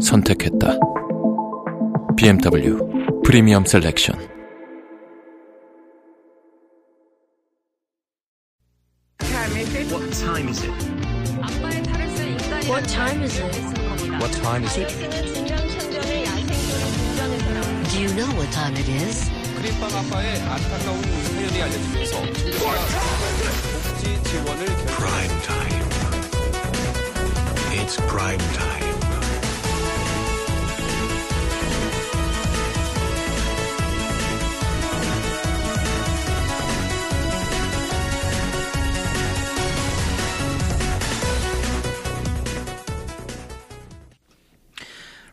선택했다. BMW 프리미엄 셀렉션. What time is it? 아빠의 탈을 쓴 인간이 What time is it? What time is it? 는 진정천전을 야생적으로 운전해서 Do you know what time it is? 크림빵 아빠의 안타까운 사연이 알려지면서 복지 지원을 결정. Prime time. It's prime time.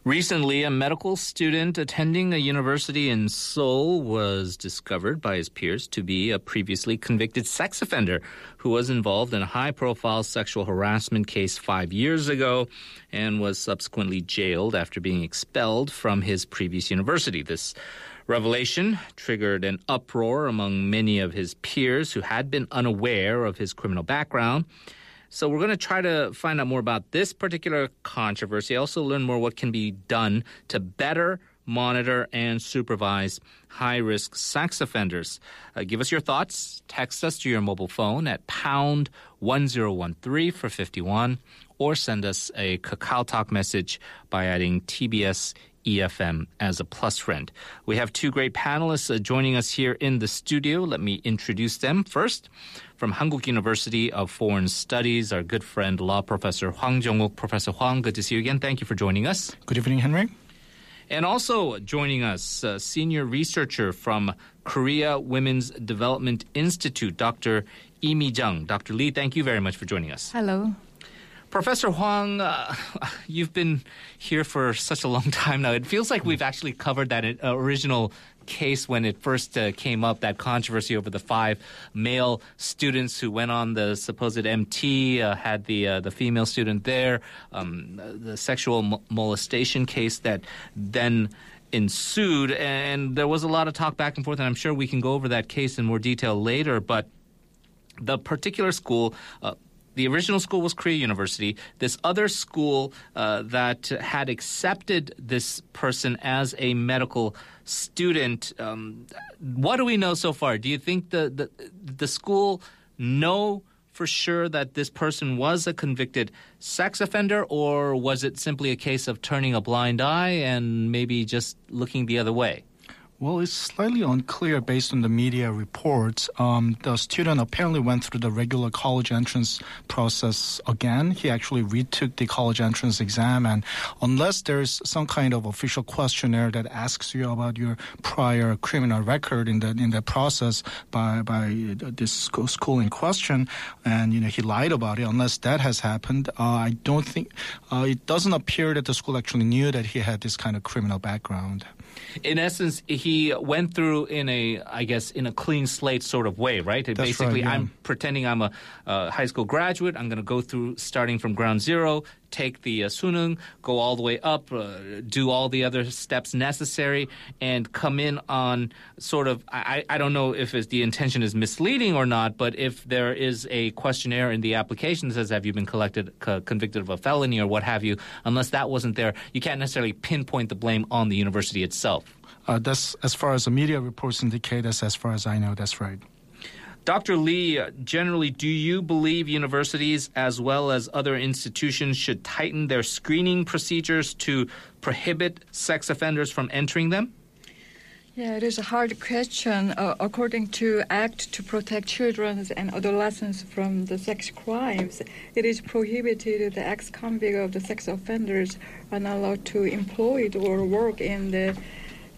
Recently, a medical student attending a university in Seoul was discovered by his peers to be a previously convicted sex offender who was involved in a high profile sexual harassment case five years ago and was subsequently jailed after being expelled from his previous university. This revelation triggered an uproar among many of his peers who had been unaware of his criminal background. So we're going to try to find out more about this particular controversy. Also learn more what can be done to better monitor and supervise high-risk sex offenders. Uh, give us your thoughts. Text us to your mobile phone at pound 1013 for 51 or send us a Kakao Talk message by adding TBS EFM as a plus friend. We have two great panelists uh, joining us here in the studio. Let me introduce them. First, from Hankuk University of Foreign Studies, our good friend, law professor Hwang Jong-uk. Professor Hwang, good to see you again. Thank you for joining us. Good evening, Henry. And also joining us, uh, senior researcher from Korea Women's Development Institute, Dr. Lee Mi-jung. Dr. Lee, thank you very much for joining us. Hello. Professor Hwang, uh, you've been here for such a long time now. It feels like we've actually covered that uh, original case when it first uh, came up, that controversy over the five male students who went on the supposed MT, uh, had the uh, the female student there, um, the sexual molestation case that then ensued, and there was a lot of talk back and forth. And I'm sure we can go over that case in more detail later, but the particular school. Uh, the original school was Korea University. This other school uh, that had accepted this person as a medical student. Um, what do we know so far? Do you think the the, the school know for sure that this person was a convicted sex offender, or was it simply a case of turning a blind eye and maybe just looking the other way? Well, it's slightly unclear based on the media reports. Um, the student apparently went through the regular college entrance process again. He actually retook the college entrance exam, and unless there's some kind of official questionnaire that asks you about your prior criminal record in the in the process by by this school, school in question, and you know he lied about it. Unless that has happened, uh, I don't think uh, it doesn't appear that the school actually knew that he had this kind of criminal background. In essence, he went through in a, I guess, in a clean slate sort of way, right? That's Basically, right, yeah. I'm pretending I'm a uh, high school graduate. I'm going to go through starting from ground zero, take the uh, sunung, go all the way up, uh, do all the other steps necessary, and come in on sort of. I, I don't know if the intention is misleading or not, but if there is a questionnaire in the application that says, "Have you been collected, co- convicted of a felony or what have you?" Unless that wasn't there, you can't necessarily pinpoint the blame on the university itself. Uh, that's as far as the media reports indicate. That's as far as I know. That's right. Dr. Lee, uh, generally, do you believe universities as well as other institutions should tighten their screening procedures to prohibit sex offenders from entering them? Yeah, it is a hard question. Uh, according to Act to Protect Children and Adolescents from the Sex Crimes, it is prohibited the ex-convict of the sex offenders are not allowed to employ or work in the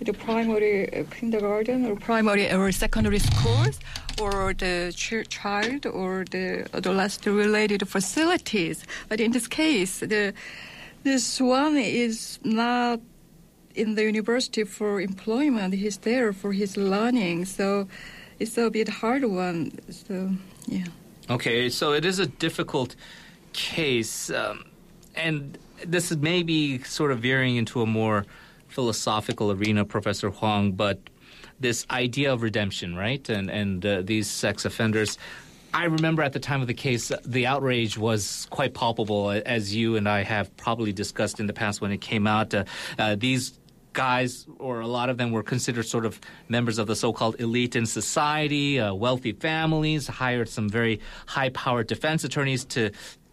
the primary uh, kindergarten or primary or secondary schools or the ch- child or the adolescent related facilities. But in this case, the This one is not in the university for employment. He's there for his learning, so it's a bit hard one. So yeah. Okay, so it is a difficult case, um, and this is maybe sort of veering into a more philosophical arena, Professor Hwang, but this idea of redemption, right? And and uh, these sex offenders. I remember at the time of the case, the outrage was quite palpable, uh, as you and I have probably discussed in the past when it came out. Uh, uh, these guys, or a lot of them, were considered sort of members of the so-called elite in society, uh, wealthy families, hired some very high-powered defense attorneys to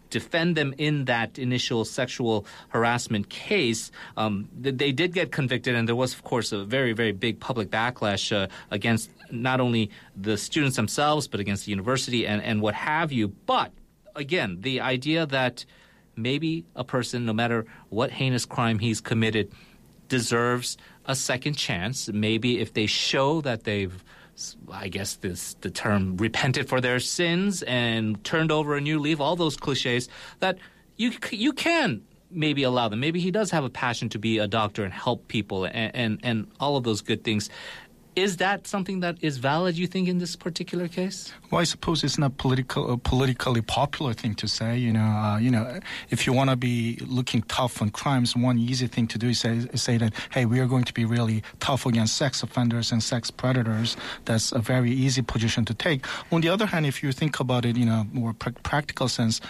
defend them in that initial sexual harassment case. Um, they did get convicted, and there was, of course, a very, very big public backlash uh, against not only the students themselves, but against the university and, and what have you. But again, the idea that maybe a person, no matter what heinous crime he's committed, deserves a second chance. Maybe if they show that they've I guess this the term repented for their sins and turned over a new leaf, all those cliches that you you can maybe allow them. Maybe he does have a passion to be a doctor and help people and and, and all of those good things. Is that something that is valid? You think in this particular case? Well, I suppose it's not political, a politically popular thing to say. You know, uh, you know, if you want to be looking tough on crimes, one easy thing to do is say, say that, hey, we are going to be really tough against sex offenders and sex predators. That's a very easy position to take. On the other hand, if you think about it, in a more pr- practical sense,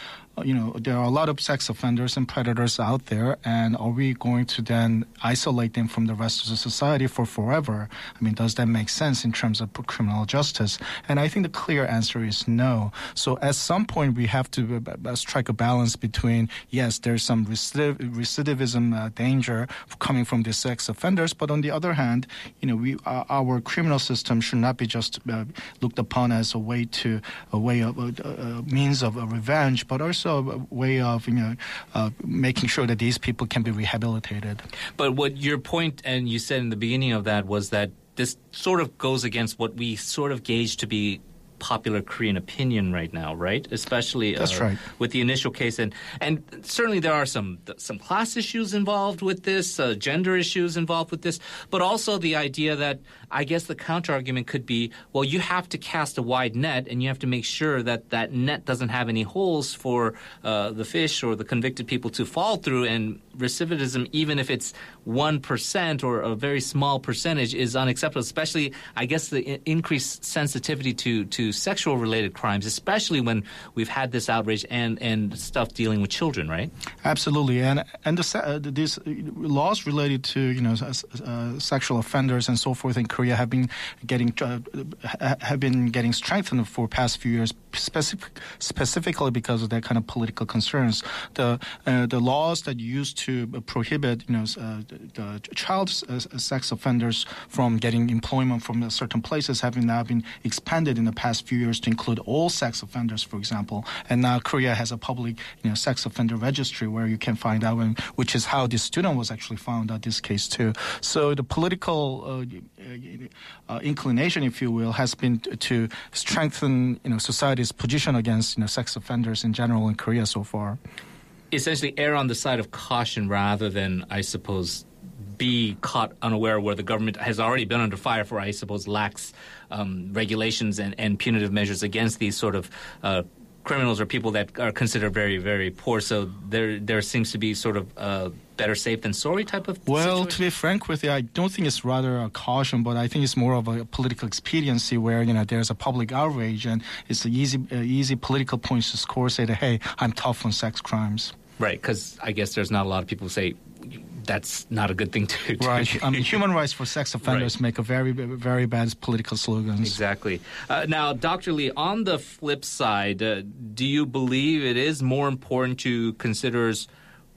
you know, there are a lot of sex offenders and predators out there, and are we going to then isolate them from the rest of the society for forever? I mean, does that make sense in terms of criminal justice? And I think the clear answer is no. So at some point, we have to uh, strike a balance between, yes, there's some recidiv- recidivism uh, danger coming from the sex offenders, but on the other hand, you know, we, uh, our criminal system should not be just looked upon as a way to, a way of, a means of revenge, but also a way of you know uh, making sure that these people can be rehabilitated. But what your point, and you said in the beginning of that, was that this sort of goes against what we sort of gauge to be popular Korean opinion right now, right? Especially That's uh, right. with the initial case, and and certainly there are some some class issues involved with this, uh, gender issues involved with this, but also the idea that I guess the counter argument could be, well, you have to cast a wide net, and you have to make sure that that net doesn't have any holes for uh, the fish or the convicted people to fall through, and recidivism, even if it's one percent or a very small percentage, is unacceptable. Especially, I guess, the increased sensitivity to to sexual related crimes, especially when we've had this outrage and and stuff dealing with children, right? Absolutely, and and the, uh, these laws related to you know uh, sexual offenders and so forth in Korea have been getting uh, have been getting strengthened for past few years, specific, specifically because of that kind of political concerns. The uh, the laws that used to prohibit you know uh, the, child uh, sex offenders from getting employment from certain places have now been expanded in the past few years to include all sex offenders, for example. And now Korea has a public you know sex offender registry where you can find out, when, which is how this student was actually found out this case too. So the political uh, uh, inclination, if you will, has been to strengthen you know society's position against you know sex offenders in general in Korea so far. essentially err on the side of caution rather than, I suppose, be caught unaware where the government has already been under fire for, I suppose, lax um, regulations and, and punitive measures against these sort of uh, criminals or people that are considered very, very poor. So there, there seems to be sort of a better safe than sorry type of Well, situation. to be frank with you, I don't think it's rather a caution, but I think it's more of a political expediency where you know there's a public outrage and it's an easy, uh, easy political points to score. Say that hey, I'm tough on sex crimes. Right, because I guess there's not a lot of people who say that's not a good thing to do. Right. I mean, human rights for sex offenders Right. make a very, very bad political slogans. Exactly. Uh, now, Dr. Lee, on the flip side, uh, do you believe it is more important to consider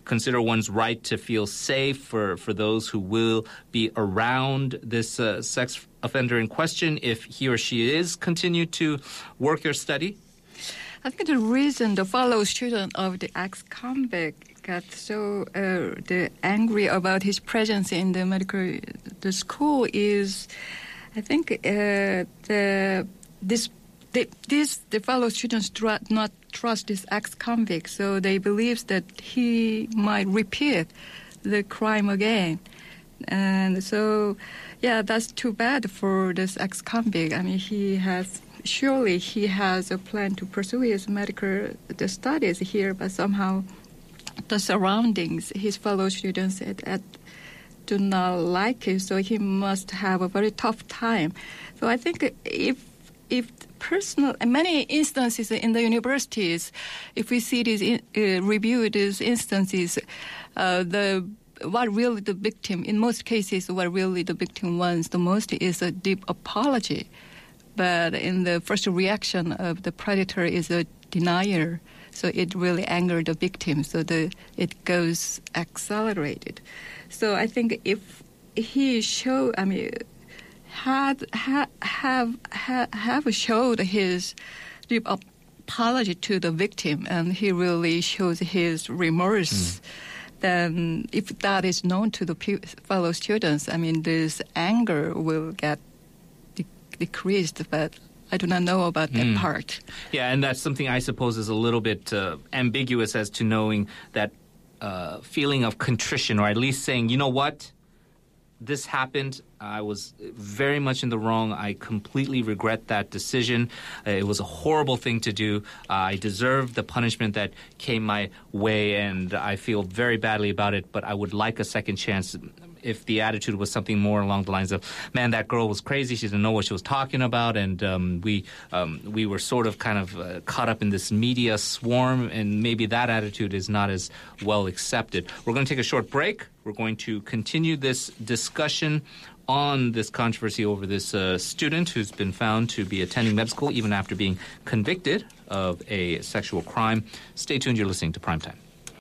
consider one's right to feel safe for, for those who will be around this uh, sex offender in question if he or she is continue to work or study? I think the reason the fellow student of the ex-convict got so uh, the angry about his presence in the medical the school is, I think uh, the this these the fellow students do not trust this ex-convict, so they believe that he might repeat the crime again, and so yeah, that's too bad for this ex-convict. I mean, he has surely he has a plan to pursue his medical the studies here, but somehow the surroundings, his fellow students do not like it, so he must have a very tough time. So I think if if personal many instances in the universities, if we see these in, uh, review these instances, uh, the what really the victim in most cases what really the victim wants the most is a deep apology, but in the first reaction of the predator is a denier. So it really angered the victim. So the it goes accelerated. So I think if he showed, I mean, had ha, have ha, have showed his deep apology to the victim, and he really shows his remorse. Mm. Then, if that is known to the fellow students, I mean, this anger will get de- decreased. But I do not know about that Mm. part. Yeah, and that's something I suppose is a little bit uh, ambiguous as to knowing that uh, feeling of contrition, or at least saying, you know what, this happened. I was very much in the wrong. I completely regret that decision. It was a horrible thing to do. Uh, I deserve the punishment that came my way, and I feel very badly about it. But I would like a second chance. If the attitude was something more along the lines of, "Man, that girl was crazy. She didn't know what she was talking about," and um, we um, we were sort of kind of uh, caught up in this media swarm, and maybe that attitude is not as well accepted. We're going to take a short break. We're going to continue this discussion on this controversy over this uh, student who's been found to be attending med school even after being convicted of a sexual crime. Stay tuned. You're listening to Primetime.